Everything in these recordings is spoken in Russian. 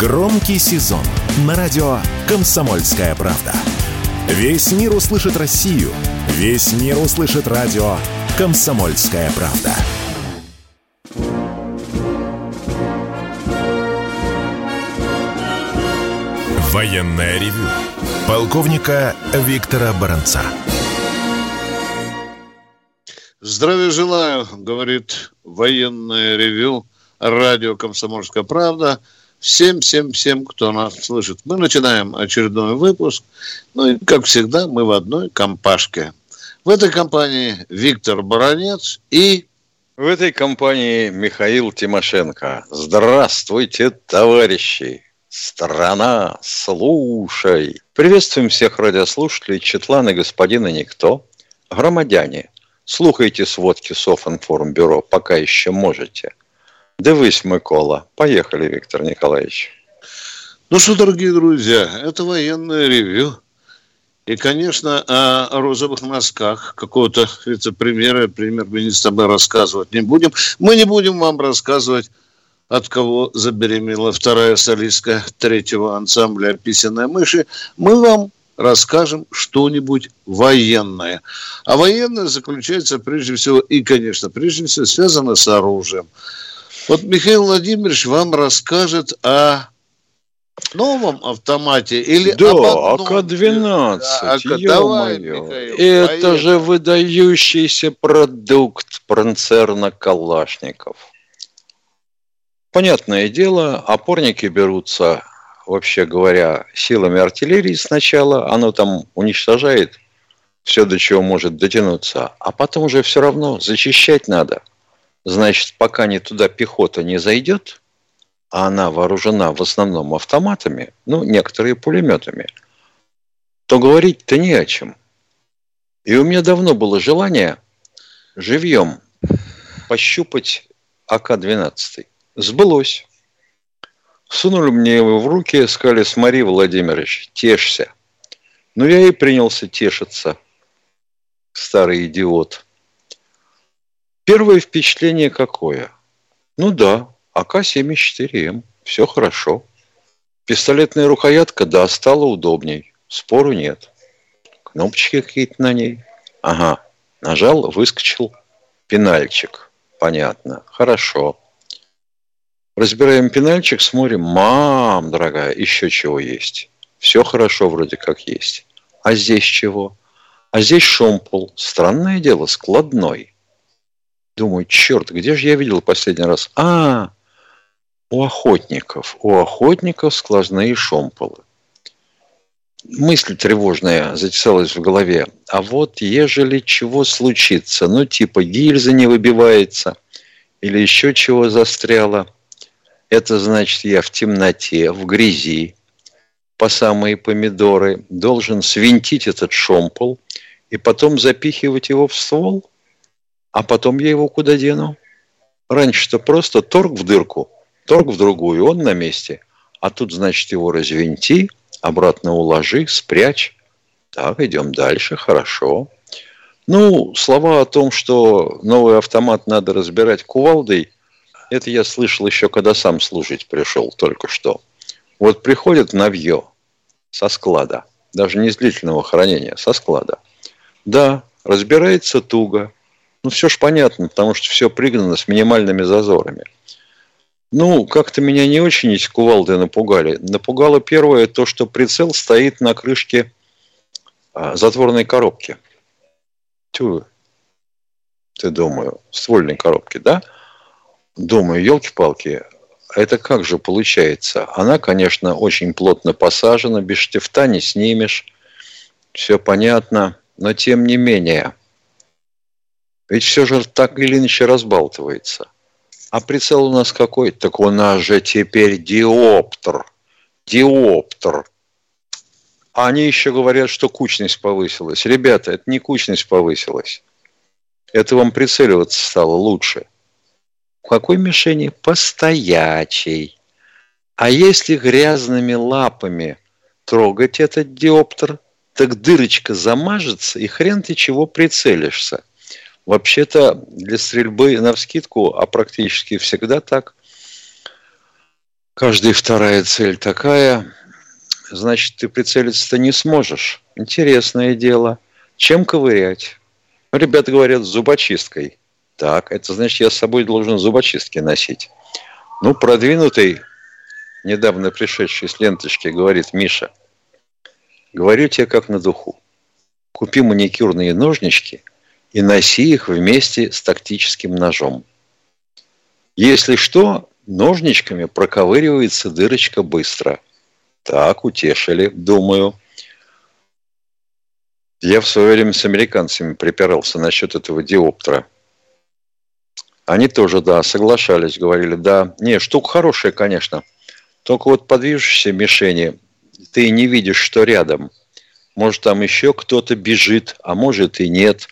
Громкий сезон на радио «Комсомольская правда». Весь мир услышит Россию. Весь мир услышит радио «Комсомольская правда». Военное ревю полковника Виктора Баранца. Здравия желаю, говорит военное ревю, радио «Комсомольская правда». Всем, всем, всем, кто нас слышит. Мы начинаем очередной выпуск. Ну и, как всегда, мы в одной компашке. В этой компании Виктор Баранец и... В этой компании Михаил Тимошенко. Здравствуйте, товарищи! Страна, слушай! Приветствуем всех радиослушателей, Четланы, господина Никто, громадяне. Слухайте сводки Софинформбюро, пока еще можете. Дивись, Микола. Поехали, Виктор Николаевич. Ну что, дорогие друзья, это военное ревью. И, конечно, о розовых носках какого-то вице-премьера, премьер-министра мы рассказывать не будем. Мы не будем вам рассказывать от кого забеременела вторая солистка третьего ансамбля «Писаная мыши», мы вам расскажем что-нибудь военное. А военное заключается прежде всего и, конечно, прежде всего связано с оружием. Вот Михаил Владимирович вам расскажет о новом автомате или да, АК-12. АК, давай, Михаил, Это поехали. же выдающийся продукт концерна Калашников. Понятное дело, опорники берутся, вообще говоря, силами артиллерии сначала. Оно там уничтожает все, до чего может дотянуться. А потом уже все равно зачищать надо. Значит, пока не туда пехота не зайдет, а она вооружена в основном автоматами, ну, некоторые пулеметами, то говорить-то не о чем. И у меня давно было желание живьем пощупать АК-12. Сбылось. Сунули мне его в руки, сказали, смотри, Владимирович, тешься. Ну, я и принялся тешиться, старый идиот. Первое впечатление какое? Ну да, АК-74М, все хорошо. Пистолетная рукоятка, да, стала удобней, спору нет. Кнопочки какие-то на ней. Ага, нажал, выскочил пенальчик. Понятно, хорошо. Разбираем пенальчик, смотрим, мам, дорогая, еще чего есть. Все хорошо вроде как есть. А здесь чего? А здесь шомпол. Странное дело, складной. Думаю, черт, где же я видел последний раз? А, у охотников. У охотников сквозные шомполы. Мысль тревожная затесалась в голове. А вот ежели чего случится, ну типа гильза не выбивается или еще чего застряло – это значит, я в темноте, в грязи, по самые помидоры, должен свинтить этот шомпол и потом запихивать его в ствол. А потом я его куда дену? Раньше-то просто торг в дырку, торг в другую, он на месте. А тут, значит, его развинти, обратно уложи, спрячь. Так, идем дальше, хорошо. Ну, слова о том, что новый автомат надо разбирать кувалдой – это я слышал еще, когда сам служить пришел только что. Вот приходит навье со склада, даже не с длительного хранения, со склада. Да, разбирается туго. Ну, все ж понятно, потому что все пригнано с минимальными зазорами. Ну, как-то меня не очень эти кувалды напугали. Напугало первое то, что прицел стоит на крышке а, затворной коробки. Тю, ты думаю, ствольной коробки, да? думаю, елки-палки, это как же получается? Она, конечно, очень плотно посажена, без штифта не снимешь, все понятно, но тем не менее, ведь все же так или иначе разбалтывается. А прицел у нас какой? Так у нас же теперь диоптер. Диоптер. А они еще говорят, что кучность повысилась. Ребята, это не кучность повысилась. Это вам прицеливаться стало лучше – в какой мишени? Постоячей. А если грязными лапами трогать этот диоптер, так дырочка замажется, и хрен ты чего прицелишься. Вообще-то для стрельбы на вскидку, а практически всегда так, Каждая вторая цель такая, значит, ты прицелиться-то не сможешь. Интересное дело. Чем ковырять? Ну, ребята говорят, зубочисткой. Так, это значит, я с собой должен зубочистки носить. Ну, продвинутый, недавно пришедший с ленточки, говорит, Миша, говорю тебе как на духу. Купи маникюрные ножнички и носи их вместе с тактическим ножом. Если что, ножничками проковыривается дырочка быстро. Так, утешили, думаю. Я в свое время с американцами припирался насчет этого диоптера. Они тоже, да, соглашались, говорили, да, не, штука хорошая, конечно, только вот по движущейся мишени ты не видишь, что рядом. Может, там еще кто-то бежит, а может и нет.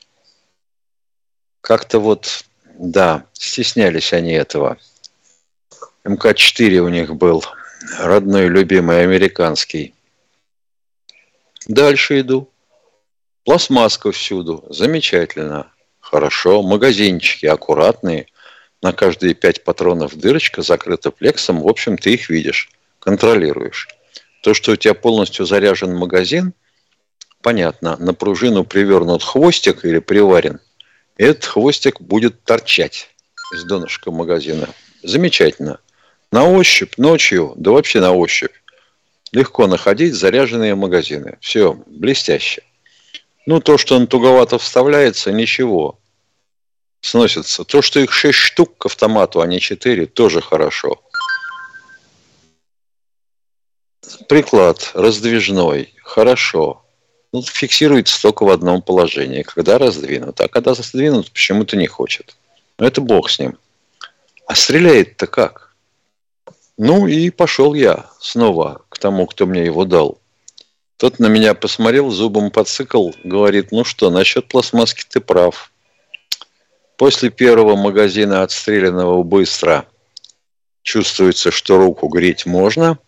Как-то вот, да, стеснялись они этого. МК-4 у них был, родной, любимый, американский. Дальше иду. Пластмасска всюду. Замечательно. Хорошо. Магазинчики аккуратные. На каждые пять патронов дырочка закрыта плексом. В общем, ты их видишь. Контролируешь. То, что у тебя полностью заряжен магазин, понятно. На пружину привернут хвостик или приварен. Этот хвостик будет торчать из донышка магазина. Замечательно. На ощупь, ночью, да вообще на ощупь. Легко находить заряженные магазины. Все, блестяще. Ну, то, что он туговато вставляется, ничего. Сносится. То, что их 6 штук к автомату, а не 4, тоже хорошо. Приклад раздвижной. Хорошо. Ну, фиксируется только в одном положении, когда раздвинут. А когда сдвинут, почему-то не хочет. Но это бог с ним. А стреляет-то как? Ну и пошел я снова к тому, кто мне его дал. Тот на меня посмотрел, зубом подсыкал, говорит, ну что, насчет пластмасски ты прав. После первого магазина отстрелянного быстро чувствуется, что руку греть можно.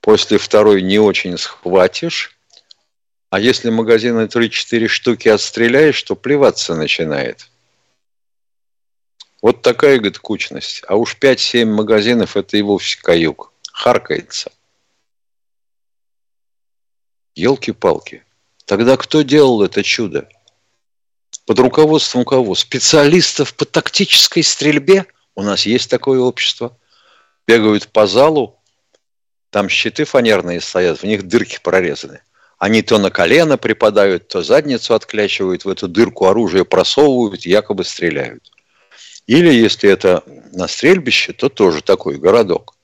После второй не очень схватишь. А если магазины 3-4 штуки отстреляешь, то плеваться начинает. Вот такая, говорит, кучность. А уж 5-7 магазинов – это и вовсе каюк. Харкается. Елки-палки. Тогда кто делал это чудо? Под руководством кого? Специалистов по тактической стрельбе? У нас есть такое общество. Бегают по залу, там щиты фанерные стоят, в них дырки прорезаны. Они то на колено припадают, то задницу отклячивают, в эту дырку оружие просовывают, якобы стреляют. Или если это на стрельбище, то тоже такой городок.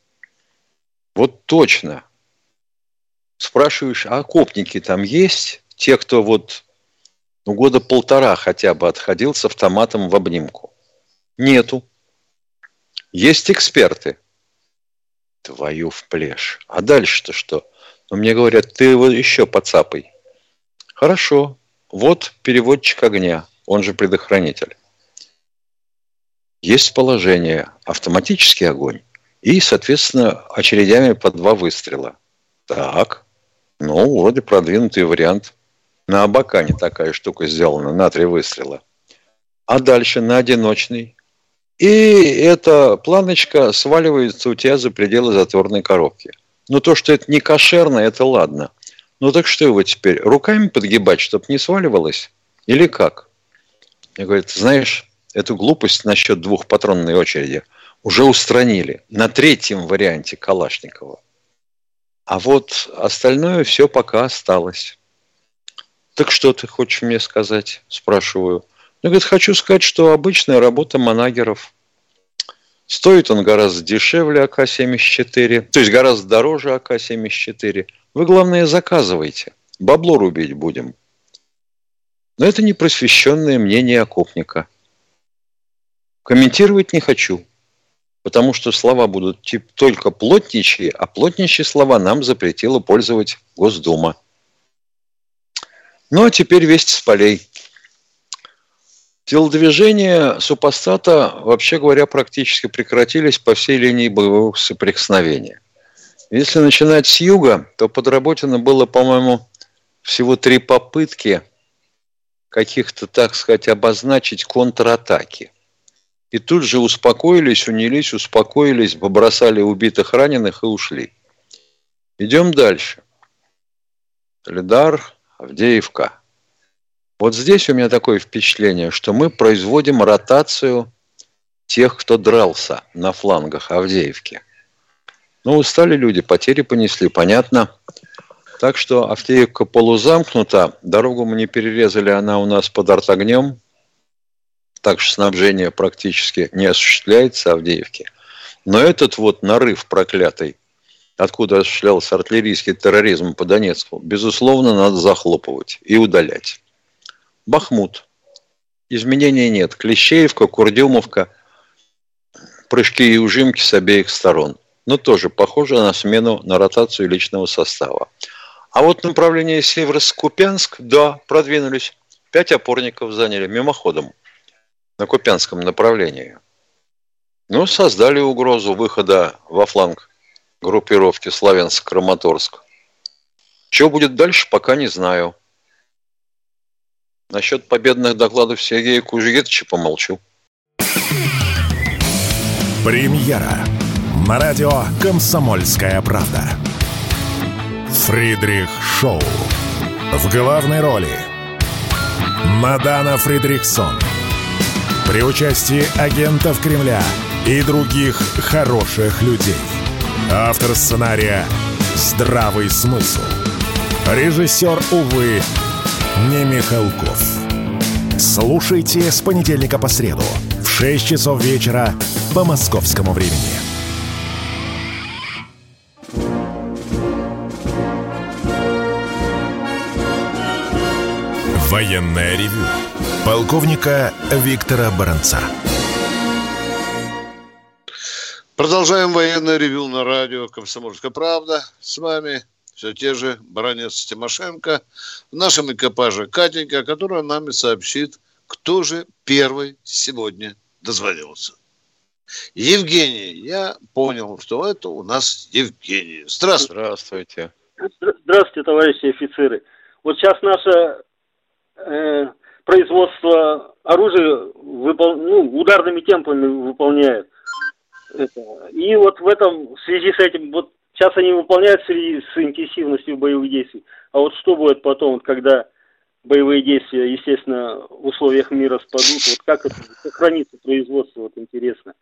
Вот точно спрашиваешь, а окопники там есть? Те, кто вот ну, года полтора хотя бы отходил с автоматом в обнимку. Нету. Есть эксперты. Твою в плешь. А дальше-то что? Ну, мне говорят, ты его еще подцапай. Хорошо. Вот переводчик огня, он же предохранитель. Есть положение автоматический огонь и, соответственно, очередями по два выстрела. Так, ну, вроде продвинутый вариант. На Абакане такая штука сделана, на три выстрела. А дальше на одиночный. И эта планочка сваливается у тебя за пределы затворной коробки. Но то, что это не кошерно, это ладно. Ну так что его теперь, руками подгибать, чтобы не сваливалось? Или как? Я говорю, ты знаешь, эту глупость насчет двухпатронной очереди уже устранили на третьем варианте Калашникова. А вот остальное все пока осталось. Так что ты хочешь мне сказать? Спрашиваю. Ну, говорит, хочу сказать, что обычная работа манагеров. Стоит он гораздо дешевле АК-74, то есть гораздо дороже АК-74. Вы, главное, заказывайте. Бабло рубить будем. Но это не просвещенное мнение окопника. Комментировать не хочу потому что слова будут тип только плотничьи, а плотничьи слова нам запретила пользовать Госдума. Ну а теперь вести с полей. Телодвижения супостата, вообще говоря, практически прекратились по всей линии боевого соприкосновения. Если начинать с юга, то подработано было, по-моему, всего три попытки каких-то, так сказать, обозначить контратаки – И тут же успокоились, унились, успокоились, побросали убитых, раненых и ушли. Идем дальше. Лидар, Авдеевка. Вот здесь у меня такое впечатление, что мы производим ротацию тех, кто дрался на флангах Авдеевки. Ну, устали люди, потери понесли, понятно. Так что Авдеевка полузамкнута, дорогу мы не перерезали, она у нас под артогнем, так что снабжение практически не осуществляется Авдеевки. Но этот вот нарыв проклятый, откуда осуществлялся артиллерийский терроризм по Донецку, безусловно, надо захлопывать и удалять. Бахмут. Изменений нет. Клещеевка, Курдюмовка, прыжки и ужимки с обеих сторон. Но тоже похоже на смену, на ротацию личного состава. А вот направление Северск-Купянск, да, продвинулись. Пять опорников заняли мимоходом на Купянском направлении. Ну, создали угрозу выхода во фланг группировки Славянск-Краматорск. Что будет дальше, пока не знаю. Насчет победных докладов Сергея Кужегетовича помолчу. Премьера на радио «Комсомольская правда». Фридрих Шоу. В главной роли Мадана Фридрихсон. При участии агентов Кремля и других хороших людей. Автор сценария «Здравый смысл». Режиссер, увы, не Михалков. Слушайте с понедельника по среду в 6 часов вечера по московскому времени. Военное ревю полковника Виктора Баранца. Продолжаем военное ревю на радио «Комсомольская правда». С вами все те же Баранец Тимошенко. В нашем экипаже Катенька, которая нам и сообщит, кто же первый сегодня дозвонился. Евгений, я понял, что это у нас Евгений. Здравствуйте. Здравствуйте. Здравствуйте, товарищи офицеры. Вот сейчас наше э, производство оружия выпол... ну, ударными темпами выполняет. Это. И вот в этом, в связи с этим, вот Сейчас они выполняют с интенсивностью боевых действий. А вот что будет потом, вот, когда боевые действия, естественно, в условиях мира спадут, вот как это сохранится производство, вот интересно.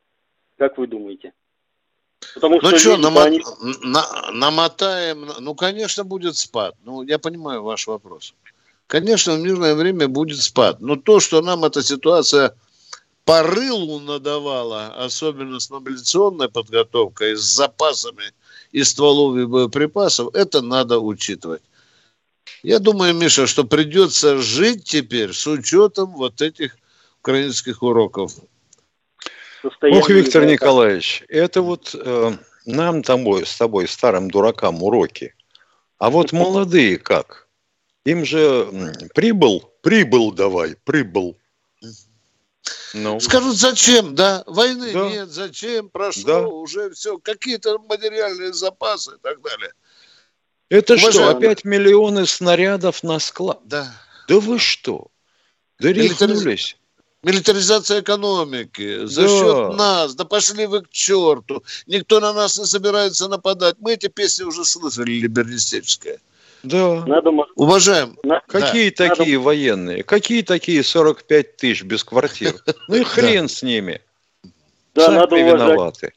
Как вы думаете? Потому ну что, намот... они... на... намотаем, ну, конечно, будет спад. Ну, я понимаю ваш вопрос. Конечно, в мирное время будет спад. Но то, что нам эта ситуация по рылу надавала, особенно с мобилизационной подготовкой, с запасами и стволов и боеприпасов, это надо учитывать. Я думаю, Миша, что придется жить теперь с учетом вот этих украинских уроков. Ох, Виктор Николаевич, это вот э, нам тобой, с тобой, старым дуракам, уроки. А вот молодые как? Им же прибыл, прибыл давай, прибыл. Ну. Скажут, зачем, да? Войны да. нет, зачем, прошло, да. уже все, какие-то материальные запасы и так далее. Это Уважаемый. что, опять миллионы снарядов на склад? Да. Да вы что? Да рехнулись. Милитаризация экономики за да. счет нас, да пошли вы к черту. Никто на нас не собирается нападать. Мы эти песни уже слышали, либералистические. Да. Надо... Уважаем. Какие да. такие Надо... военные? Какие такие 45 тысяч без квартир? Ну и хрен с ними. Да, надо виноваты.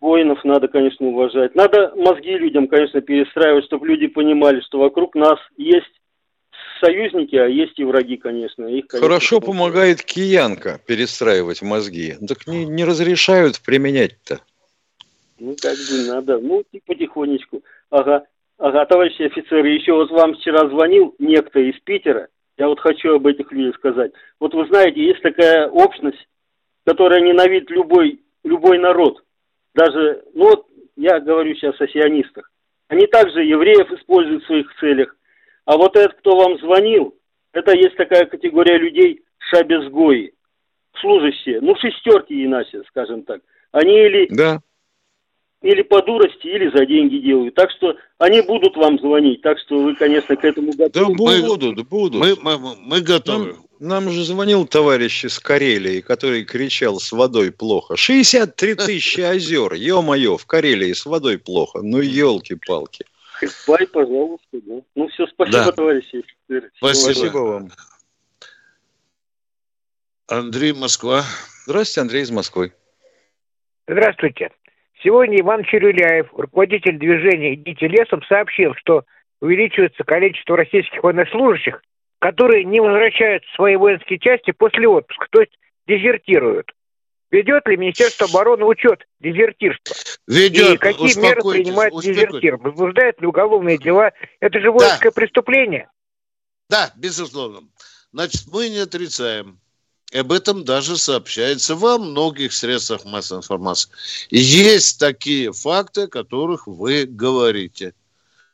Воинов надо, конечно, уважать. Надо мозги людям, конечно, перестраивать, чтобы люди понимали, что вокруг нас есть союзники, а есть и враги, конечно. Их, конечно Хорошо помогает киянка перестраивать мозги. Так не, не разрешают применять-то. Ну, как бы надо. Ну, потихонечку. Ага. Ага, товарищи офицеры, еще вот вам вчера звонил некто из Питера. Я вот хочу об этих людях сказать. Вот вы знаете, есть такая общность, которая ненавидит любой, любой народ. Даже, ну вот я говорю сейчас о сионистах. Они также евреев используют в своих целях. А вот этот, кто вам звонил, это есть такая категория людей шабезгои, служащие, ну шестерки иначе, скажем так. Они или да или по дурости, или за деньги делают. Так что они будут вам звонить. Так что вы, конечно, к этому готовы. Да будут, будут. Мы, мы, мы готовы. Нам же звонил товарищ из Карелии, который кричал «с водой плохо». 63 тысячи озер, ё-моё, в Карелии с водой плохо. Ну, елки-палки. Бай, пожалуйста, да. Ну, все, спасибо, Да. товарищи. Спасибо. Спасибо вам. Андрей, Москва. Здравствуйте, Андрей из Москвы. Здравствуйте. Сегодня Иван Чирюляев, руководитель движения «Идите лесом», сообщил, что увеличивается количество российских военнослужащих, которые не возвращают в свои воинские части после отпуска, то есть дезертируют. Ведет ли Министерство обороны учет дезертирства? Ведет, И какие меры принимает дезертир? Возбуждает ли уголовные дела? Это же воинское преступление. Да, безусловно. Значит, мы не отрицаем. Об этом даже сообщается во многих средствах массовой информации. Есть такие факты, о которых вы говорите.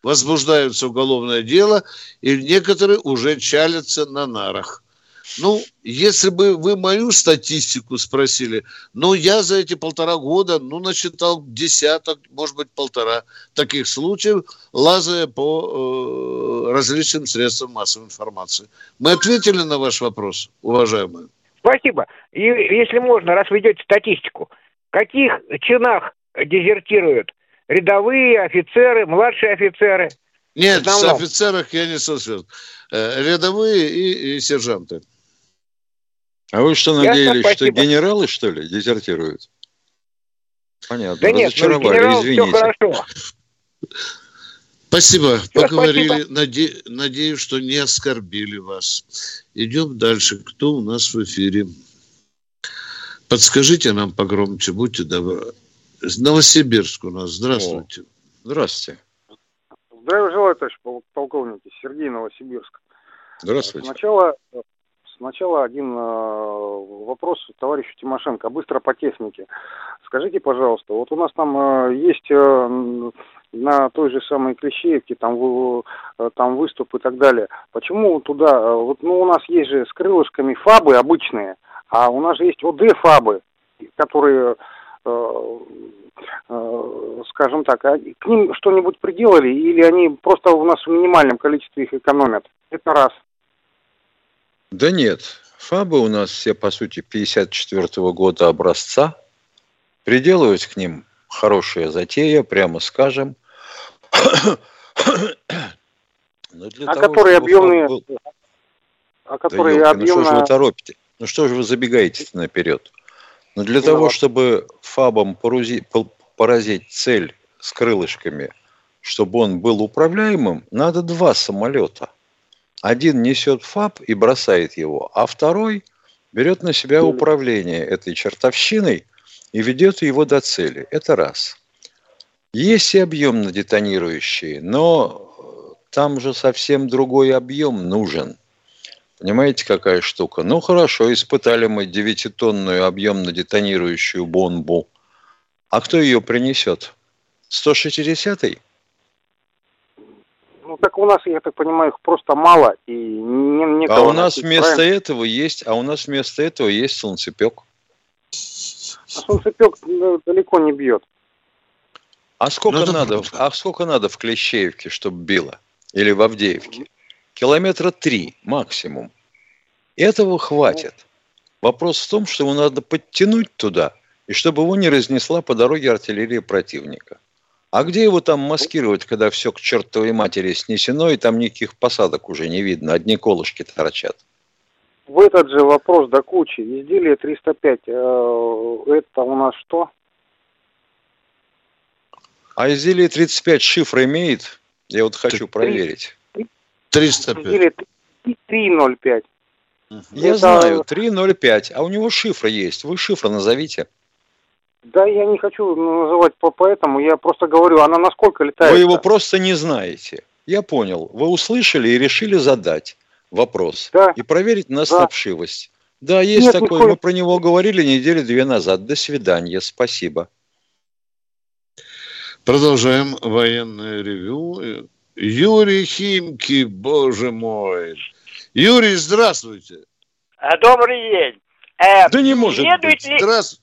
Возбуждаются уголовное дело, и некоторые уже чалятся на нарах. Ну, если бы вы мою статистику спросили, ну, я за эти полтора года, ну, насчитал десяток, может быть, полтора таких случаев, лазая по э, различным средствам массовой информации. Мы ответили на ваш вопрос, уважаемые? Спасибо. И если можно, раз вы ведете статистику, в каких чинах дезертируют? Рядовые, офицеры, младшие офицеры? Нет, В офицерах я не связан. Э, Рядовые и, и сержанты. А вы что, Ясно, надеялись, что спасибо. генералы, что ли, дезертируют? Понятно, Да нет, ну, генерал, все извините. хорошо. Спасибо, поговорили. спасибо. Наде- Надеюсь, что не оскорбили вас. Идем дальше. Кто у нас в эфире? Подскажите нам погромче, будьте добры. Новосибирск у нас. Здравствуйте. Здравствуйте. Здравия желаю, товарищ пол- полковники. Сергей Новосибирск. Здравствуйте. Сначала, сначала один э, вопрос товарищу Тимошенко. Быстро по технике. Скажите, пожалуйста, вот у нас там э, есть э, на той же самой Клещеевке там, э, там выступ и так далее. Почему туда, э, вот, ну у нас есть же с крылышками фабы обычные, а у нас же есть ОД фабы, которые э, э, скажем так, к ним что-нибудь приделали или они просто у нас в минимальном количестве их экономят? Это раз. Да нет, фабы у нас все, по сути, 54 года образца. Приделывать к ним хорошая затея, прямо скажем. Но для А того, которые объемные, был- а Да которые ёлки, ну что же вы торопите? Ну что же вы забегаете наперед? Но для Ну, того, чтобы фабом порузи- поразить цель с крылышками, чтобы он был управляемым, надо два самолета. Один несет фаб и бросает его, а второй берет на себя управление этой чертовщиной и ведет его до цели. Это раз. Есть и объемно детонирующие, но э, там же совсем другой объем нужен. Понимаете, какая штука? Ну, хорошо, испытали мы 9-тонную объемно детонирующую бомбу. А кто ее принесет? 160-й? Ну, так у нас, я так понимаю, их просто мало, и не, некого А у нас вместо правильно? этого есть, а у нас вместо этого есть солнцепек. А солнцепек ну, далеко не бьет. А сколько Ну, это надо? А сколько надо в Клещеевке, чтобы било? Или в Авдеевке? Километра три максимум. Этого хватит. Вопрос в том, что его надо подтянуть туда, и чтобы его не разнесла по дороге артиллерия противника. А где его там маскировать, когда все к чертовой матери снесено, и там никаких посадок уже не видно, одни колышки торчат? В этот же вопрос до кучи. Изделие 305, э, это у нас что? А изделие 35 шифр имеет? Я вот хочу Три. проверить. 305. Изделие 305. Я Это- знаю, 3.05, а у него шифра есть. Вы шифр назовите. Да, я не хочу называть по поэтому, я просто говорю, она насколько летает? Вы его просто не знаете. Я понял. Вы услышали и решили задать вопрос. Да. И проверить на Да. снапшивость. Да, есть Нет, такой. никакой- Мы про него говорили недели две назад. До свидания. Спасибо. Продолжаем военное ревю. Юрий Химки, боже мой. Юрий, здравствуйте. А, Добрый день. Э, Да не может следует быть. ли, Здравствуйте.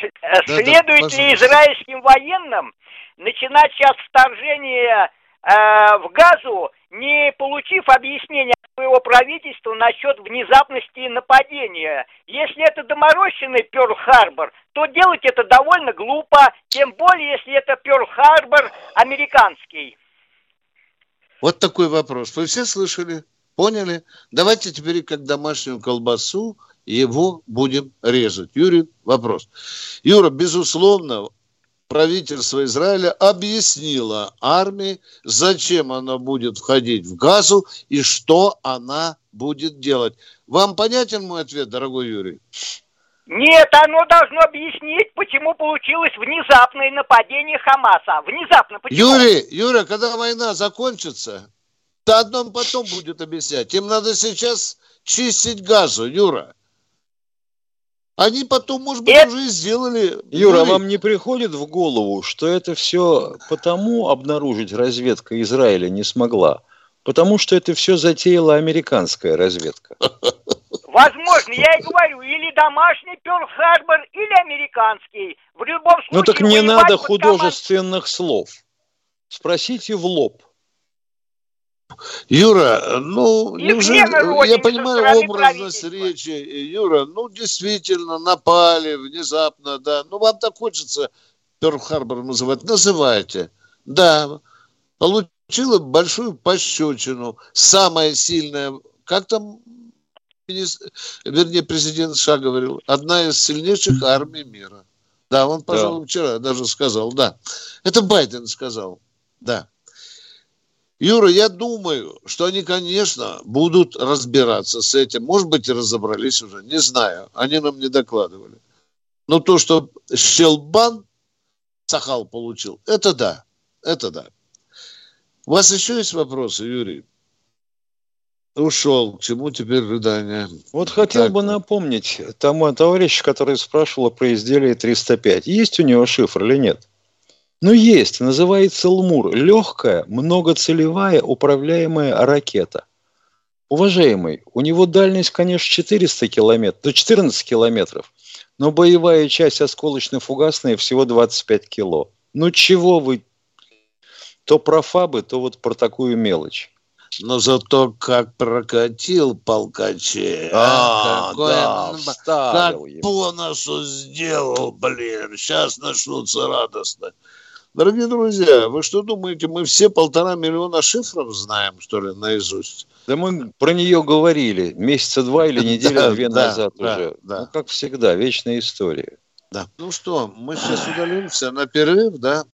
э, да, следует ли пожалуйста. израильским военным начинать сейчас вторжение в газу, не получив объяснения своего правительства насчет внезапности нападения. Если это доморощенный Перл-Харбор, то делать это довольно глупо, тем более, если это Перл-Харбор американский. Вот такой вопрос. Вы все слышали? Поняли? Давайте теперь как домашнюю колбасу его будем резать. Юрий, вопрос. Юра, безусловно, правительство Израиля объяснило армии, зачем она будет входить в Газу и что она будет делать. Вам понятен мой ответ, дорогой Юрий? Нет, оно должно объяснить, почему получилось внезапное нападение Хамаса. Внезапно, почему? Юрий, Юрий, когда война закончится, то одном потом будет объяснять. Им надо сейчас чистить газу, Юра. Они потом, может быть, это... уже и сделали. Юра, вам не приходит в голову, что это все потому обнаружить разведка Израиля не смогла? Потому что это все затеяла американская разведка. Возможно, я и говорю, или домашний Перл-Харбор, или американский. В любом случае... Ну так не надо художественных команд... слов. Спросите в лоб. Юра, ну, неужели, я понимаю образность речи, Юра, ну, действительно, напали внезапно, да, ну, вам так хочется Перл-Харбор называть, называйте, да, получила большую пощечину, самая сильная, как там, вернее, президент США говорил, одна из сильнейших армий мира. Да, он, пожалуй, да. вчера даже сказал, да. Это Байден сказал, да. Юра, я думаю, что они, конечно, будут разбираться с этим. Может быть, и разобрались уже, не знаю. Они нам не докладывали. Но то, что Щелбан Сахал получил, это да, это да. У вас еще есть вопросы, Юрий? Ушел. К чему теперь рыдание? Вот хотел так. бы напомнить тому товарищу, который спрашивал про изделие 305. Есть у него шифр или нет? Ну, есть. Называется «Лмур». Легкая, многоцелевая управляемая ракета. Уважаемый, у него дальность, конечно, 400 километров, до 14 километров, но боевая часть осколочно-фугасная всего 25 кило. Ну, чего вы то про фабы, то вот про такую мелочь. Но зато как прокатил полкаче. А, а какой, да, как по носу сделал, блин. Сейчас начнутся радостно. Дорогие друзья, вы что думаете, мы все полтора миллиона шифров знаем, что ли, наизусть? Да мы про нее говорили месяца два или неделю две назад уже. Ну, как всегда, вечная история. Да. Ну что, мы сейчас удалимся на перерыв, да?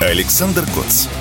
Александр Коц.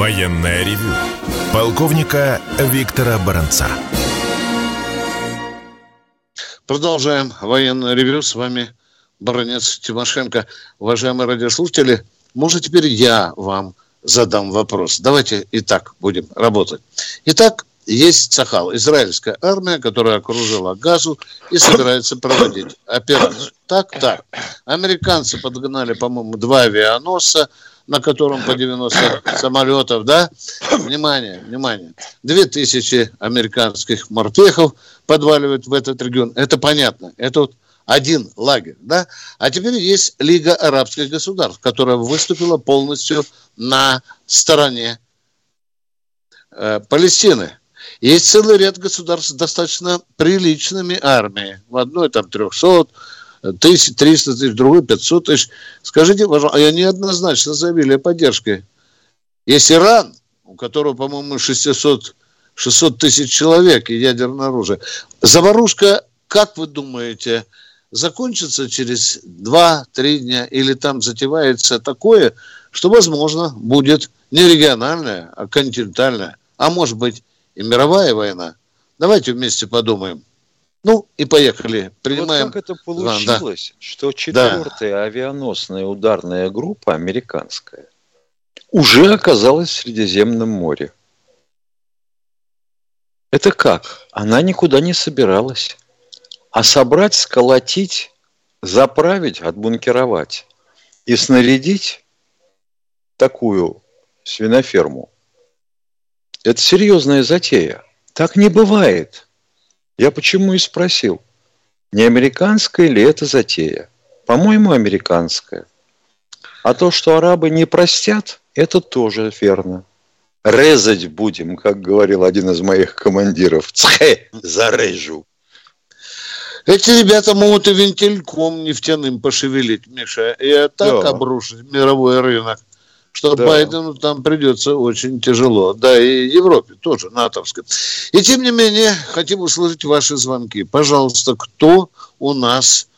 Военное ревю полковника Виктора Баранца. Продолжаем военное ревю. С вами Баранец Тимошенко. Уважаемые радиослушатели, может теперь я вам задам вопрос. Давайте и так будем работать. Итак, есть Цахал, израильская армия, которая окружила Газу и собирается проводить операцию. Так, так. Американцы подгнали, по-моему, два авианосца, на котором по 90 самолетов, да? Внимание, внимание. 2000 американских морпехов подваливают в этот регион. Это понятно. Это вот один лагерь, да? А теперь есть Лига арабских государств, которая выступила полностью на стороне э, Палестины. Есть целый ряд государств с достаточно приличными армиями. В одной там 300, тысяч, 300 тысяч, другой 500 тысяч. Скажите, пожалуйста, а я неоднозначно заявили о поддержке. Есть Иран, у которого, по-моему, 600, 600 тысяч человек и ядерное оружие. Заварушка, как вы думаете, закончится через 2-3 дня или там затевается такое, что, возможно, будет не региональная, а континентальная, а может быть и мировая война. Давайте вместе подумаем. Ну и поехали. Принимаем. Вот как это получилось, да. что четвертая да. авианосная ударная группа американская уже оказалась в Средиземном море. Это как? Она никуда не собиралась. А собрать, сколотить, заправить, отбункеровать и снарядить такую свиноферму – это серьезная затея. Так не бывает. Я почему и спросил, не американская ли это затея? По-моему, американская. А то, что арабы не простят, это тоже верно. Резать будем, как говорил один из моих командиров. Цхе, зарежу. Эти ребята могут и вентильком нефтяным пошевелить, Миша, и так да. обрушить мировой рынок, что да. Байдену там придется очень тяжело. Да, и Европе тоже, натовской. И тем не менее, хотим услышать ваши звонки. Пожалуйста, кто у нас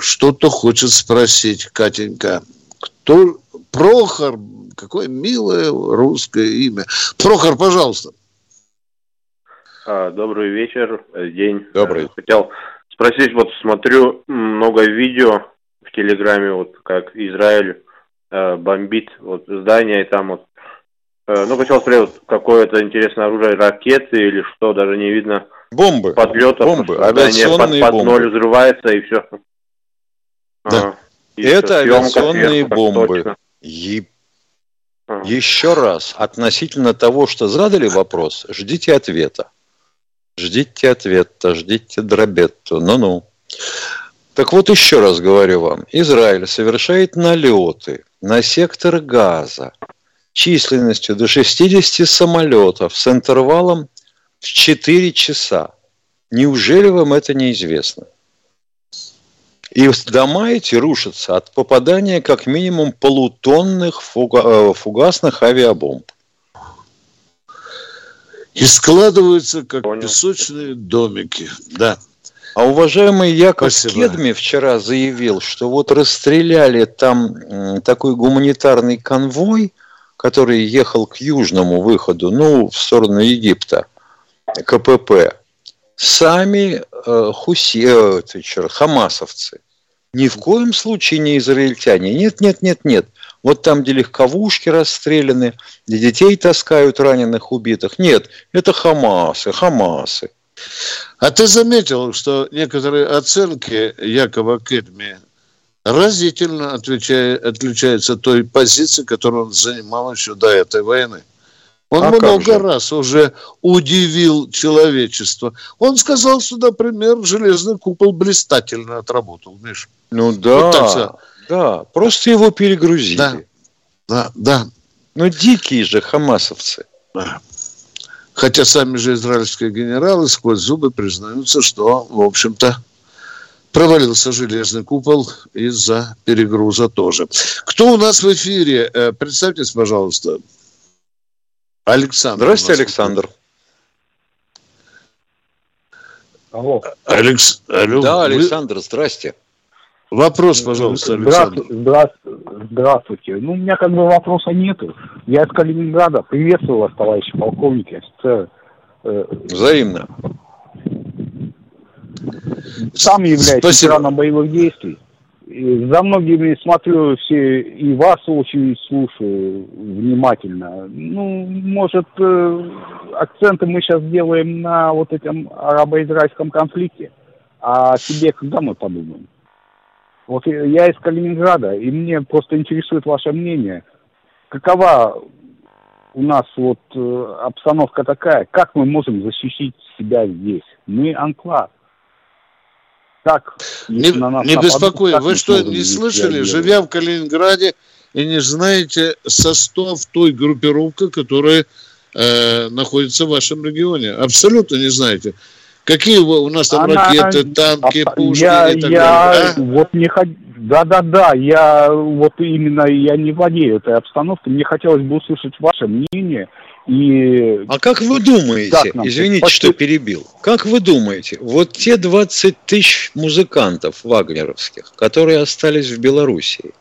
что-то хочет спросить, Катенька? Кто? Прохор, какое милое русское имя. Прохор, пожалуйста. А, добрый вечер, э, день. Добрый. Хотел спросить, вот смотрю много видео в Телеграме, вот как Израиль э, бомбит вот здание, и там вот, э, ну, хотел смотреть, вот, какое-то интересное оружие, ракеты или что, даже не видно. Бомбы. Подлетов. Бомбы, авиационные под, под бомбы. ноль взрывается, и все. Да. Ага. И Это авиационные бомбы. И... Ага. Еще раз, относительно того, что задали вопрос, ждите ответа. Ждите ответа, ждите дробетту. Ну-ну. Так вот еще раз говорю вам. Израиль совершает налеты на сектор газа численностью до 60 самолетов с интервалом в 4 часа. Неужели вам это неизвестно? И дома эти рушатся от попадания как минимум полутонных фуга- э, фугасных авиабомб. И складываются как Понял. песочные домики. Да. А уважаемый Яков Спасибо. Кедми вчера заявил, что вот расстреляли там такой гуманитарный конвой, который ехал к южному выходу, ну, в сторону Египта, КПП. Сами э, хуси, э, черт, хамасовцы. Ни в коем случае не израильтяне. Нет, нет, нет, нет. Вот там, где легковушки расстреляны, где детей таскают раненых, убитых. Нет, это Хамасы, Хамасы. А ты заметил, что некоторые оценки Якова Кедми разительно отличаются той позиции, которую он занимал еще до этой войны? Он а много раз уже удивил человечество. Он сказал, что, например, железный купол блистательно отработал, Миш. Ну да, вот да, просто его перегрузили. Да, да, да. Ну дикие же хамасовцы. Да. Хотя сами же израильские генералы сквозь зубы признаются, что, в общем-то, провалился железный купол из-за перегруза тоже. Кто у нас в эфире? Э, представьтесь, пожалуйста. Александр. Здравствуйте, Александр. Алло. Алекс... Алло. Да, Александр, Вы... здрасте. Вопрос, пожалуйста, Александр. Здравствуйте. Здравствуйте. Ну, у меня как бы вопроса нету. Я из Калининграда. Приветствую вас, товарищи полковники, офицеры. Э, Взаимно. Сам являюсь ветераном боевых действий. За многими смотрю все и вас очень слушаю внимательно. Ну, может, э, акценты мы сейчас делаем на вот этом арабо-израильском конфликте, а себе когда мы подумаем? Вот я из Калининграда, и мне просто интересует ваше мнение. Какова у нас вот э, обстановка такая, как мы можем защитить себя здесь? Мы анклав как не, на нас не беспокой, вы что, не слышали, живя в Калининграде и не знаете состав той группировки, которая э, находится в вашем регионе? Абсолютно не знаете. Какие у нас там Она... ракеты, танки, пушки я, и так я далее? А? Вот не ход... Да-да-да, я вот именно я не владею этой обстановкой. Мне хотелось бы услышать ваше мнение – и... А как вы думаете, извините, почти... что перебил, как вы думаете, вот те 20 тысяч музыкантов вагнеровских, которые остались в Белоруссии,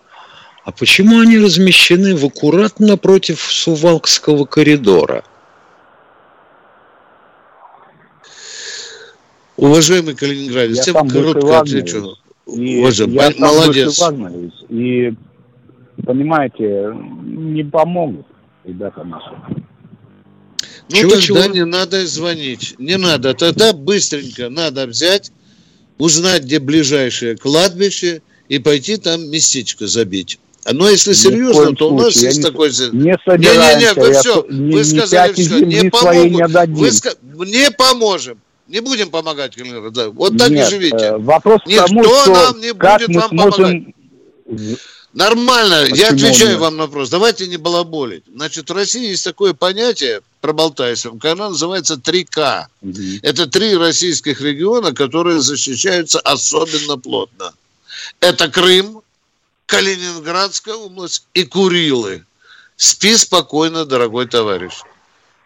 а почему они размещены в аккуратно против Сувалкского коридора? Уважаемый Калининградец, я вам коротко отвечу. И Уважаемый, я молодец. И понимаете, не помогут, ребята наши. Ну, чего, тогда чего? не надо звонить. Не надо. Тогда быстренько надо взять, узнать, где ближайшее кладбище, и пойти там местечко забить. Но если серьезно, то у нас есть не, такой... Не Не-не-не, вы все, не, вы сказали все, не помогут. Не, вы, не поможем. Не будем помогать, да. Вот так Нет, и живите. Э, вопрос Никто тому, что нам не будет вам сможем... помогать. Нормально, Почему я отвечаю вам на вопрос. Давайте не балаболить. Значит, в России есть такое понятие, проболтаюсь вам, оно называется 3К. Угу. Это три российских региона, которые защищаются особенно плотно. Это Крым, Калининградская область и Курилы. Спи спокойно, дорогой товарищ.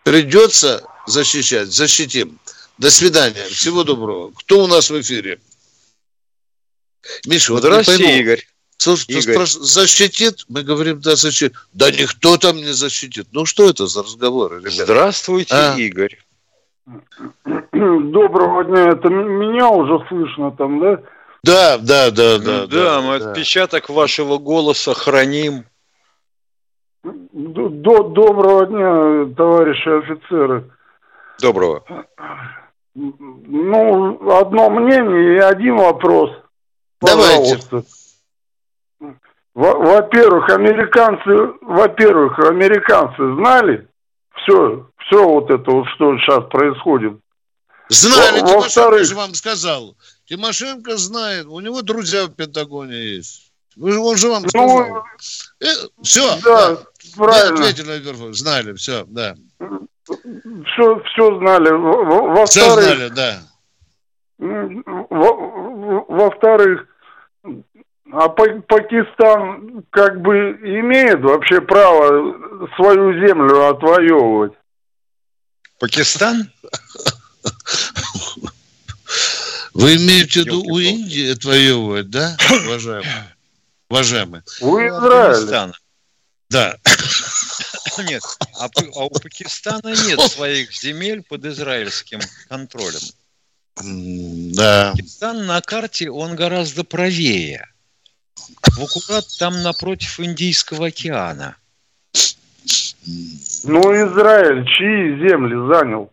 Придется защищать, защитим. До свидания. Всего доброго. Кто у нас в эфире? Миша, вот Здравствуйте, пойму. Игорь. Слушай, Игорь. Спраш... защитит? Мы говорим, да, защитит. Да никто там не защитит. Ну, что это за разговоры, ребята? Здравствуйте, а? Игорь. Доброго дня. Это меня уже слышно там, да? Да, да, да, да. Да, да мы да. отпечаток вашего голоса храним. Доброго дня, товарищи офицеры. Доброго. Ну, одно мнение и один вопрос. Давайте. Во-первых, американцы, во-первых, американцы знали все, все вот это вот, что сейчас происходит. Знали, Тимошенко же вам сказал. Тимошенко знает, у него друзья в Пентагоне есть. Он же вам ну, сказал. Ну, э, все, да, да. правильно. Ответили, знали, все, да. Все, все знали. Во-вторых, все знали, да. Во-вторых, а Пакистан как бы имеет вообще право свою землю отвоевывать? Пакистан? Вы имеете в виду у Индии отвоевывать, да, уважаемый? Уважаемый. У Израиля. Да. Нет, а, а у Пакистана нет своих земель под израильским контролем. Да. Пакистан на карте, он гораздо правее. В аккурат там напротив Индийского океана. Ну, Израиль чьи земли занял?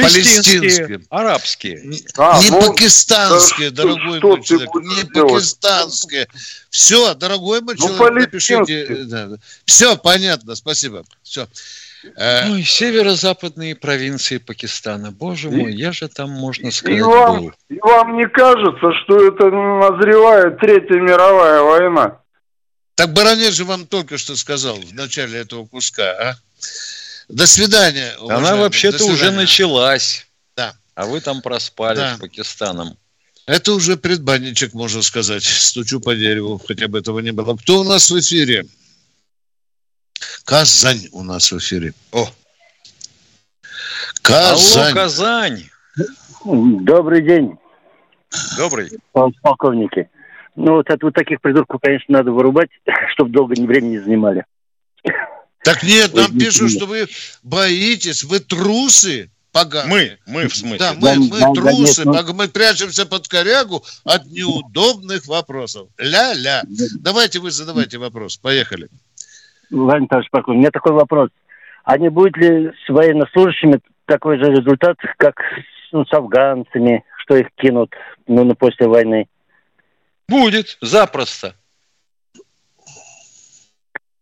Палестинские, Палестинские. арабские. А, не ну, пакистанские, да, дорогой что мой человек, не делать? пакистанские. Все, дорогой мой ну, человек, напишите. Да, да. Все, понятно, спасибо. Все. Э, Ой, северо-западные провинции Пакистана. Боже и, мой, я же там, можно сказать, и вам, был. И вам не кажется, что это назревает Третья мировая война? Так Баранец же вам только что сказал в начале этого куска, а? До свидания. Она вообще-то уже началась. Да. А вы там проспали да. с Пакистаном. Это уже предбанничек, можно сказать. Стучу по дереву, хотя бы этого не было. Кто у нас в эфире? Казань у нас в эфире. О! Казань. Алло, Казань. Добрый день. Добрый. Полковники. Ну, вот от вот таких придурков, конечно, надо вырубать, чтобы долго времени не занимали. Так нет, нам пишут, что вы боитесь, вы трусы поганые. Мы, мы в смысле. Да, мы, мы да, трусы, да, нет, мы прячемся под корягу от неудобных вопросов. Ля-ля. Давайте вы задавайте вопрос. Поехали. Владимир Парков, у меня такой вопрос. А не будет ли с военнослужащими такой же результат, как ну, с афганцами, что их кинут ну, ну, после войны? Будет, запросто.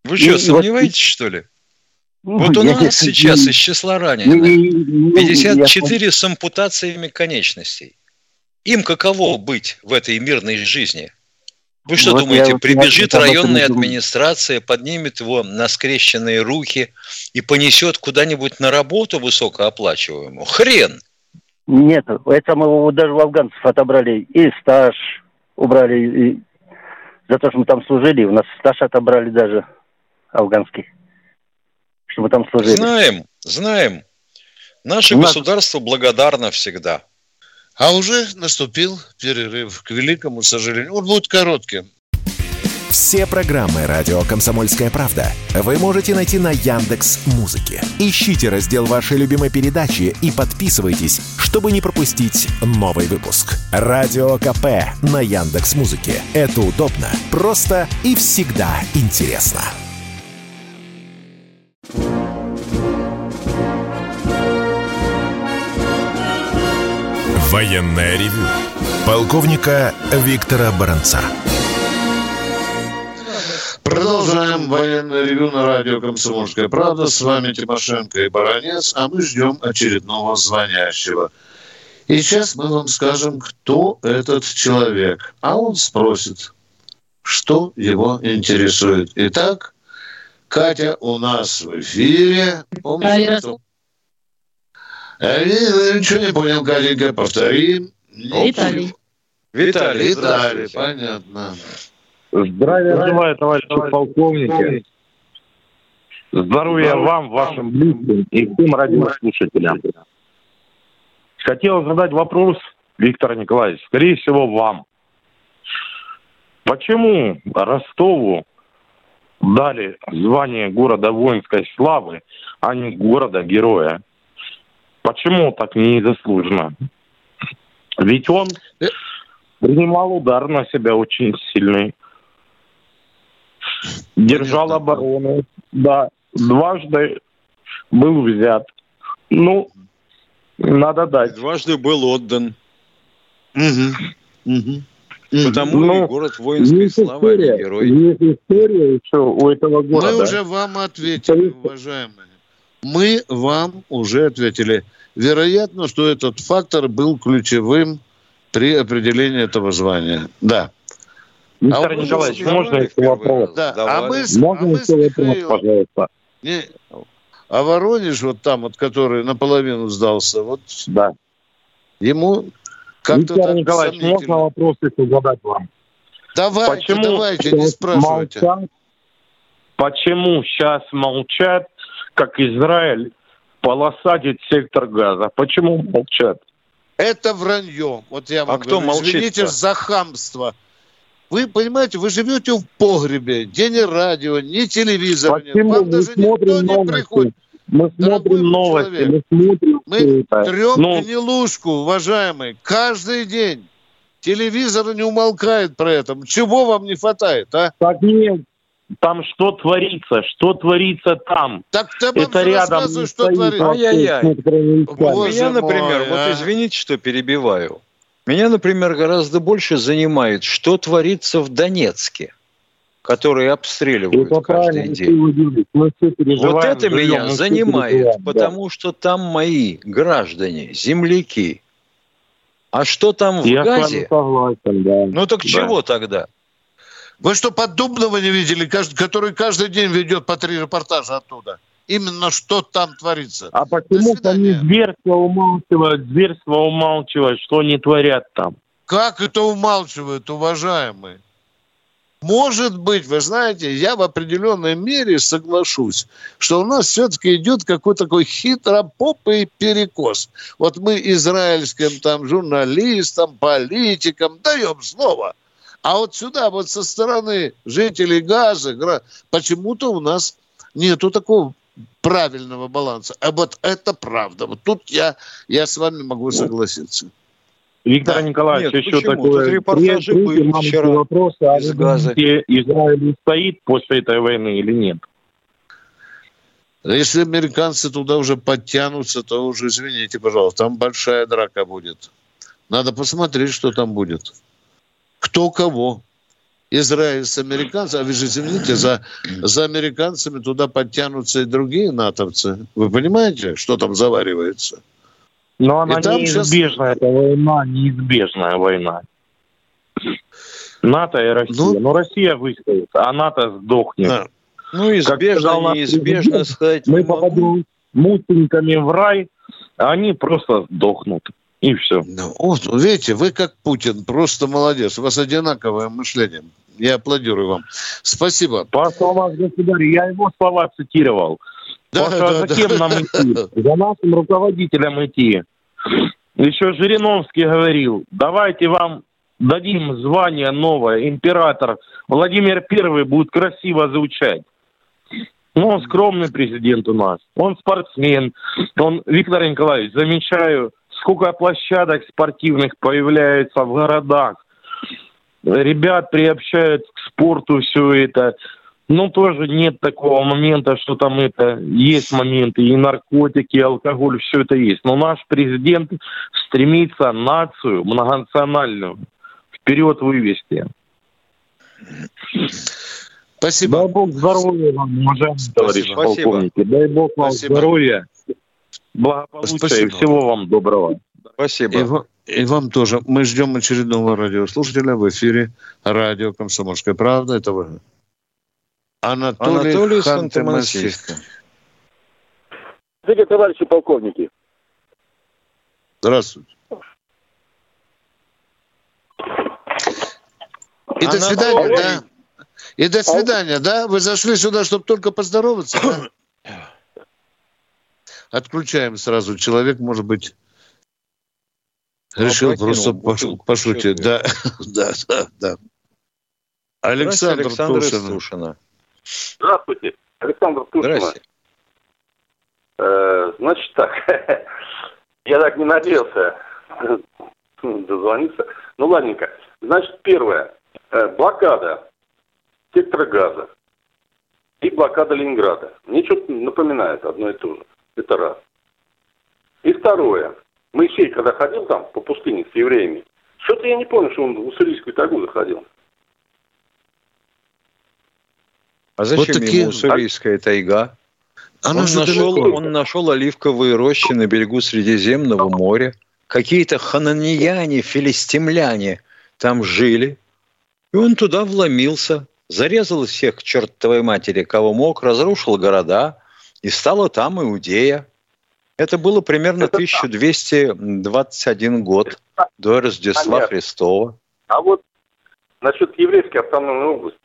Вы что, сомневаетесь, что ли? Ну, вот у нас сейчас из числа раненых 54 с ампутациями конечностей. Им каково быть в этой мирной жизни? Вы что вот думаете, прибежит районная администрация, поднимет его на скрещенные руки и понесет куда-нибудь на работу высокооплачиваемую? Хрен! Нет, это мы даже у афганцев отобрали и стаж убрали и за то, что мы там служили. У нас стаж отобрали даже афганский, чтобы там служили. Знаем, знаем. Наше нас... государство благодарно всегда. А уже наступил перерыв, к великому сожалению. Он будет коротким. Все программы радио Комсомольская правда вы можете найти на Яндекс Музыке. Ищите раздел вашей любимой передачи и подписывайтесь, чтобы не пропустить новый выпуск. Радио КП на Яндекс Музыке. Это удобно, просто и всегда интересно. Военная ревю полковника Виктора Баранца. Продолжаем военное ревю на радио «Комсомольская правда». С вами Тимошенко и Баранец, а мы ждем очередного звонящего. И сейчас мы вам скажем, кто этот человек. А он спросит, что его интересует. Итак, Катя у нас в эфире. Помните, кто? Э, ничего не понял, Катенька, повторим. Виталий. Виталий, Виталий, понятно. Здравия желаю, товарищи полковники. Здоровья вам, вашим близким и всем радиослушателям. Хотел задать вопрос, Виктор Николаевич, скорее всего, вам. Почему Ростову дали звание города воинской славы, а не города героя? Почему так незаслуженно? Ведь он принимал удар на себя очень сильный. Держал оборону. Да, дважды был взят. Ну, надо дать. Дважды был отдан. Угу. Угу. Потому Ну, и город воинской есть славы, а история, герой. есть история еще у этого города. Мы уже вам ответили, уважаемые. Мы вам уже ответили. Вероятно, что этот фактор был ключевым при определении этого звания. Да. Виктор А Николаевич, можно еще вопрос? Да, а мы с, Можно а мы еще вопрос, пожалуйста? Не, а Воронеж, вот там, вот, который наполовину сдался, вот да. ему как-то Виктор Николаевич, можно вопрос еще задать вам? Давайте, Почему давайте, не сейчас спрашивайте. молчат? Почему сейчас молчат, как Израиль полосатит сектор газа? Почему молчат? Это вранье. Вот я вам А кто говорю, молчит-то? извините за хамство. Вы понимаете, вы живете в погребе, где ни радио, ни телевизора нет. Почему Вам мы даже никто не приходит. Мы Дорогой смотрим новости, человек, мы смотрим Мы все это. трем Ну, гнилушку, уважаемый, каждый день. Телевизор не умолкает про это. Чего вам не хватает, а? так нет, там что творится, что творится там? Так ты Это рядом что стоит творится. Ай-яй-яй. Меня, например, мой, вот а. извините, что перебиваю. Меня, например, гораздо больше занимает, что творится в Донецке, который обстреливают Это каждый день. Мы все. Вот это меня мы все занимает, да. потому что там мои граждане, земляки. А что там в Я вами Газе? согласен, да. Ну так Да. чего тогда? Вы что, Поддубного не видели, который каждый день ведет по три репортажа оттуда? Именно что там творится. А почему-то они зверство умалчивают, зверство умалчивают, что они творят там. Как это умалчивают, уважаемые? Может быть, вы знаете, я в определенной мере соглашусь, что у нас все-таки идет какой-то такой хитропопый перекос. Вот мы израильским там журналистам, политикам даем слово. А вот сюда, вот со стороны жителей Газа, почему-то у нас нету такого правильного баланса. А вот это правда. Вот тут я, я с вами могу согласиться. Виктор Да. Николаевич, Нет, еще почему? такое. Тут репортажи Три- были вчера вопрос. А из Газа. Израиль стоит после этой войны или нет? Если американцы туда уже подтянутся, то уже, извините, пожалуйста, там большая драка будет. Надо посмотреть, что там будет. Кто кого. Израиль с американцами, а вы же извините, за, за американцами туда подтянутся и другие натовцы. Вы понимаете, что там заваривается? Но она И там неизбежна, эта война, неизбежная война. НАТО и Россия. Ну- Но Россия выстоит, а НАТО сдохнет. Да. Ну, избежно, наш неизбежно сказать Мы не могу. попадем мутеньками в рай, а они просто сдохнут. И все. Ну, вот, видите, вы как Путин, просто молодец. У вас одинаковое мышление. Я аплодирую вам. Спасибо. По словам государя, я его слова цитировал. Да, Паша, да, за да. кем нам идти? За нашим руководителем идти. Еще Жириновский говорил, давайте вам дадим звание новое, император. Владимир Первый будет красиво звучать. Ну, он скромный президент у нас. Он спортсмен. Он, Виктор Николаевич, замечаю, сколько площадок спортивных появляется в городах. Ребят приобщают к спорту все это. Ну, тоже нет такого момента, что там это... Есть моменты, и наркотики, и алкоголь, все это есть. Но наш президент стремится нацию многонациональную вперед вывести. Спасибо. Дай Бог здоровья вам, уважаемые товарищи Спасибо. полковники. Дай Бог вам Спасибо. здоровья, благополучия Спасибо. и всего вам доброго. Спасибо. И, и вам тоже. Мы ждем очередного радиослушателя в эфире радио «Комсомольская правда». Это вы. Анатолий, Анатолий. Ханты-Мансийска. Здравствуйте, товарищи полковники. Здравствуйте. И до Анатолий. свидания, да? И до свидания, да? Вы зашли сюда, чтобы только поздороваться, да? Отключаем сразу. Человек, может быть, решил Опрокинул просто бутылку пошу- пошутить. Да, да, да, да. Александр, Александр Тушин. Тушина. Здравствуйте, Александр Тушина. Здрасте. Э, значит так, я так не надеялся дозвониться. Ну, ладненько. Значит, первое. Э, блокада сектора газа и блокада Ленинграда. Мне что-то напоминает одно и то же. Это раз. И второе. Моисей, когда ходил там по пустыне с евреями, что-то я не помню, что он в Уссурийскую тайгу заходил. А зачем такие- ему уссурийская тайга? Она он, нашел, далеко. он нашел оливковые рощи на берегу Средиземного моря. Какие-то хананияне, филистимляне там жили. И он туда вломился, зарезал всех к чертовой матери, кого мог, разрушил города, и стала там Иудея. Это было примерно 1221 год до Рождества Понятно. Христова. А вот насчет еврейской автономной области.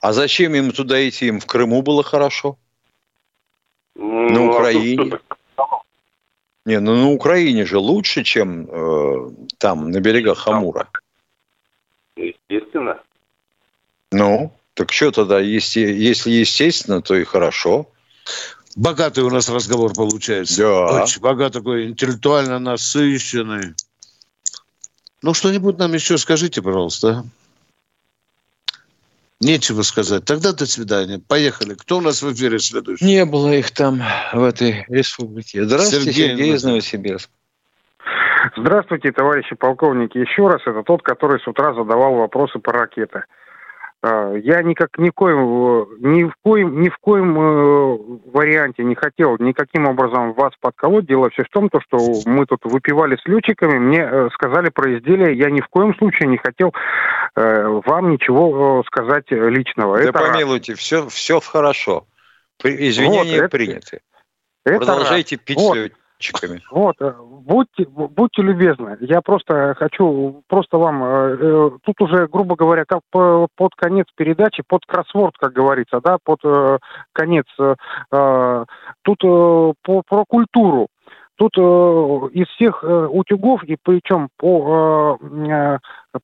А зачем им туда идти? Им в Крыму было хорошо. Ну, На а Украине. что-то- Не, ну на Украине же лучше, чем э, там, на берегах Амура. Естественно. Ну, так что тогда, если, если естественно, то и хорошо. Богатый у нас разговор получается. Да. Очень богатый, такой интеллектуально насыщенный. Ну, что-нибудь нам еще скажите, пожалуйста. Нечего сказать. Тогда до свидания. Поехали. Кто у нас в эфире следующий? Не было их там, в этой республике. Здравствуйте, Сергей Сергей, из Новосибирск. Новосибирска. Здравствуйте, товарищи полковники. Еще раз, это тот, который с утра задавал вопросы по ракете. А, Я никак ни э, ни в коем, ни в коем э, варианте не хотел никаким образом вас подколоть. Дело все в том, то, что мы тут выпивали с летчиками, мне э, сказали про изделие, я ни в коем случае не хотел э, вам ничего э, сказать личного. Да Это раз. помилуйте, все, все хорошо. Извинения Вот, это- приняты. Это Продолжайте раз. пить Вот. С летчиками. Вот, э, будьте, будьте любезны. Я просто хочу, просто вам, э, э, тут уже, грубо говоря, как по- под конец передачи, под кроссворд, как говорится, да, под э, конец, э, э, тут э, по, про культуру. Тут э, из всех э, утюгов, и причем по, э,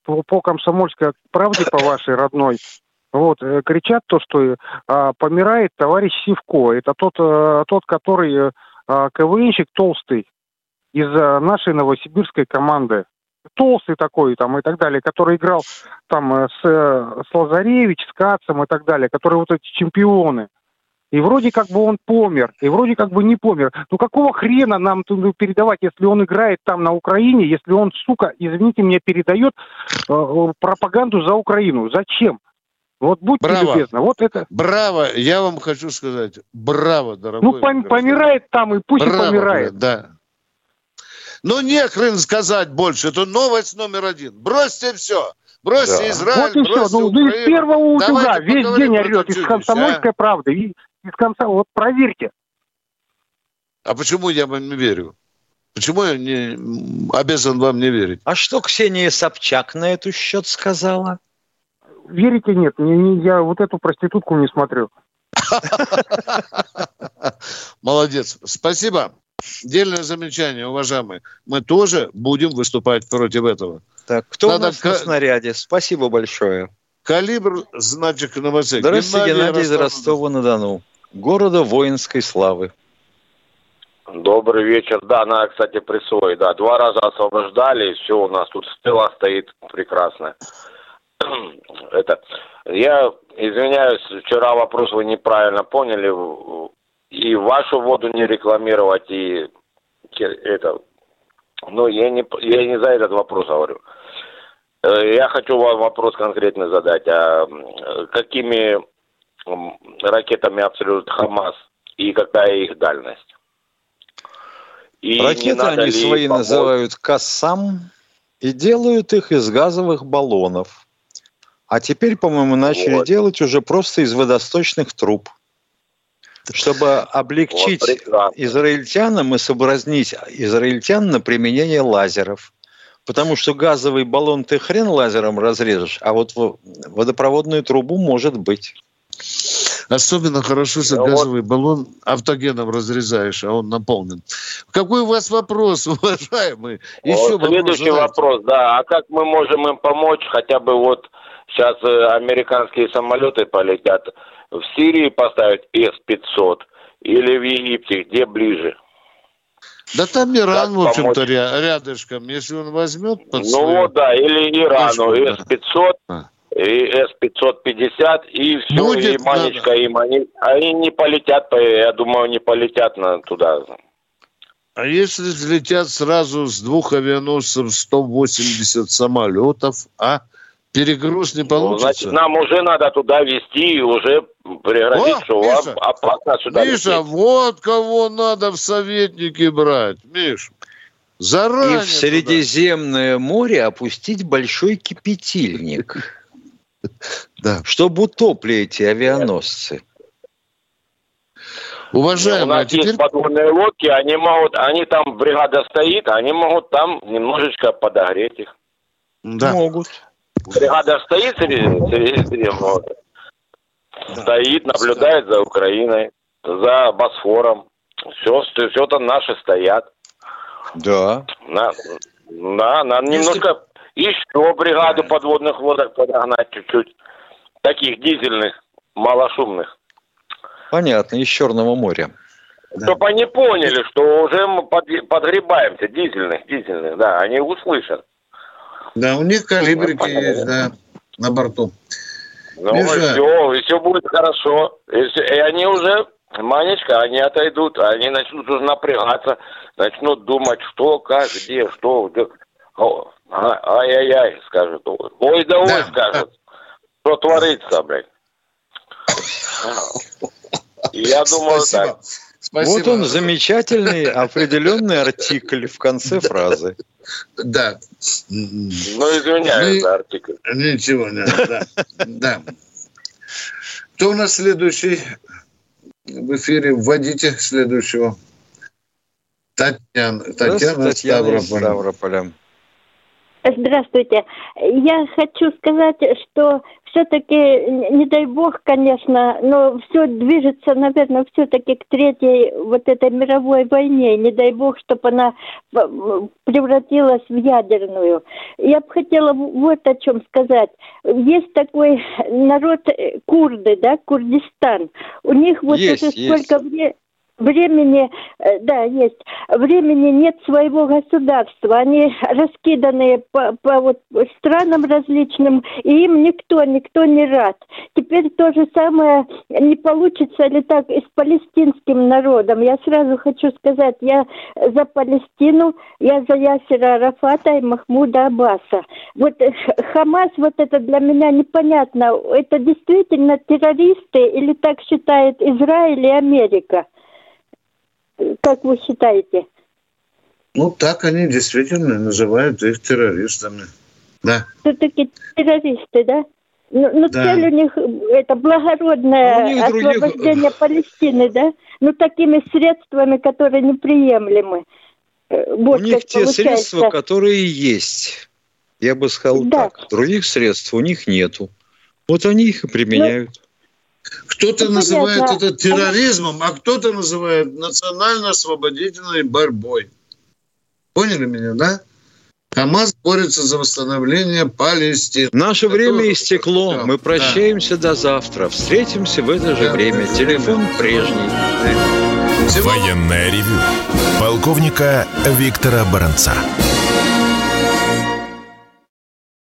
по, по комсомольской правде, по вашей родной, вот, кричат то, что э, помирает товарищ Сивко. Это тот, э, тот который а, КВНщик толстый из а, нашей новосибирской команды. Толстый такой там и так далее, который играл там э, с, э, с Лазаревич, с Кацем и так далее, которые вот эти чемпионы. И вроде как бы он помер, и вроде как бы не помер. Ну какого хрена нам передавать, если он играет там на Украине, если он, сука, извините меня, передает э, э, пропаганду за Украину? Зачем? Вот будьте Браво. любезны. Вот это. Браво! Я вам хочу сказать. Браво, дорогой. Ну, пом- помирает там, и пусть и Браво, помирает. блин, да. Ну, не хрен сказать больше. Это новость номер один. Бросьте все. Бросьте Да. Израиль, Вот и все. бросьте Ну, ну, из первого утюга весь день орет из чудищ, комсомольской правды. И из конца, вот проверьте. А почему я вам не верю? Почему я не обязан вам не верить? А что Ксения Собчак на эту счет сказала? Верите, нет, не, не- я вот эту проститутку не смотрю. Молодец. Спасибо. Дельное замечание, уважаемые. Мы тоже будем выступать против этого. Так, кто Надо у нас на ка- снаряде? Спасибо большое. Калибр, значит, новостей. Здравствуйте, Геннадий из Ростова-на-Дону. Города воинской славы. Добрый вечер. Да, надо, кстати, присвоить. Да, два раза освобождали, все у нас тут стела стоит прекрасно. это, я извиняюсь, вчера вопрос вы неправильно поняли. И вашу воду не рекламировать, и это, ну, я не, я не за этот вопрос говорю. Э, я хочу вам вопрос конкретно задать. А какими ракетами обстреливают Хамас и какая их дальность? И Ракеты они свои помочь? называют «Кассам» и делают их из газовых баллонов. А теперь, по-моему, начали вот. делать уже просто из водосточных труб. Чтобы облегчить вот, израильтянам и соблазнить израильтян на применение лазеров. Потому что газовый баллон ты хрен лазером разрежешь, а вот водопроводную трубу может быть. Особенно хорошо, если ну, газовый вот. баллон автогеном разрезаешь, а он наполнен. Какой у вас вопрос, уважаемый? Еще вот следующий вопрос, да. А как мы можем им помочь? Хотя бы вот сейчас э, американские самолеты полетят. В Сирии поставить С-500 или в Египте, где ближе? Да там Иран, как в общем-то, помочь? рядышком. Если он возьмет под Ну свою... вот, да, или Ирану С-500. А и С-550, и все, Будет, и Манечка, надо. и Мани... Они не полетят, я думаю, не полетят на туда. А если взлетят сразу с двух авианосцев 180 самолетов, а? Перегруз не получится? Ну, значит, нам уже надо туда везти и уже пригрозить, О, что Миша, вам опасно сюда Миша, лететь. вот кого надо в советники брать, Миш. Заранее И в Средиземное туда. море опустить большой кипятильник. Да. Чтобы утопли эти авианосцы. Уважаемые, у нас а теперь... есть подводные лодки, они могут, они там, бригада стоит, они могут там немножечко подогреть их. Да. Могут. Бригада стоит среди, среди, среди да. стоит, наблюдает за Украиной, за Босфором. Все, все там наши стоят. Да. На, да, надо Если... немножко еще бригаду подводных лодок подогнать чуть-чуть. Таких дизельных, малошумных. Понятно, из Черного моря. Да. Чтобы они поняли, что уже мы под, подгребаемся, дизельных, дизельных, да, они услышат. Да, у них калибрики есть, да, на борту. Ну, Миша... и все, и все будет хорошо. И, все, и они уже, Манечка, они отойдут, они начнут уже напрягаться, начнут думать, что, как, где, что, где. А, ай-яй-яй, скажет. Ой да ой, да. скажет. Что творится, блядь? Я думаю Спасибо. так. Спасибо. Вот он замечательный определенный артикль в конце фразы. Да. Ну, извиняюсь ну, за артикль. Ничего, не да. да. Кто у нас следующий в эфире? Вводите следующего. Татьяна. Татьяна, Татьяна Ставрополя. Здравствуйте. Я хочу сказать, что все-таки, не дай бог, конечно, но все движется, наверное, все-таки к третьей вот этой мировой войне. Не дай бог, чтобы она превратилась в ядерную. Я бы хотела вот о чем сказать. Есть такой народ э, курды, да, Курдистан. У них вот есть, уже сколько времени времени, э, да, есть, времени нет своего государства. Они раскиданные по, по вот странам различным, и им никто, никто не рад. Теперь то же самое не получится ли так и с палестинским народом. Я сразу хочу сказать, я за Палестину, я за Ясера Арафата и Махмуда Аббаса. Вот э, Хамас, вот это для меня непонятно, это действительно террористы или так считает Израиль и Америка? Как вы считаете? Ну, так они действительно называют их террористами. Да. Все-таки террористы, да? Ну, ну да. цель у них это благородное ну, освобождение других... Палестины, да? Ну, такими средствами, которые неприемлемы. Э, вот у них те получается. средства, которые есть. Я бы сказал да. так. Других средств у них нету. Вот они их и применяют. Ну, кто-то ну, называет это терроризмом, а кто-то называет национально-освободительной борьбой. Поняли меня, да? КАМАЗ борется за восстановление Палестины. Наше время истекло. Мы прощаемся да. до завтра. Встретимся в это же да, время. Телефон прежний. Военное ревю. Полковника Виктора Баранца.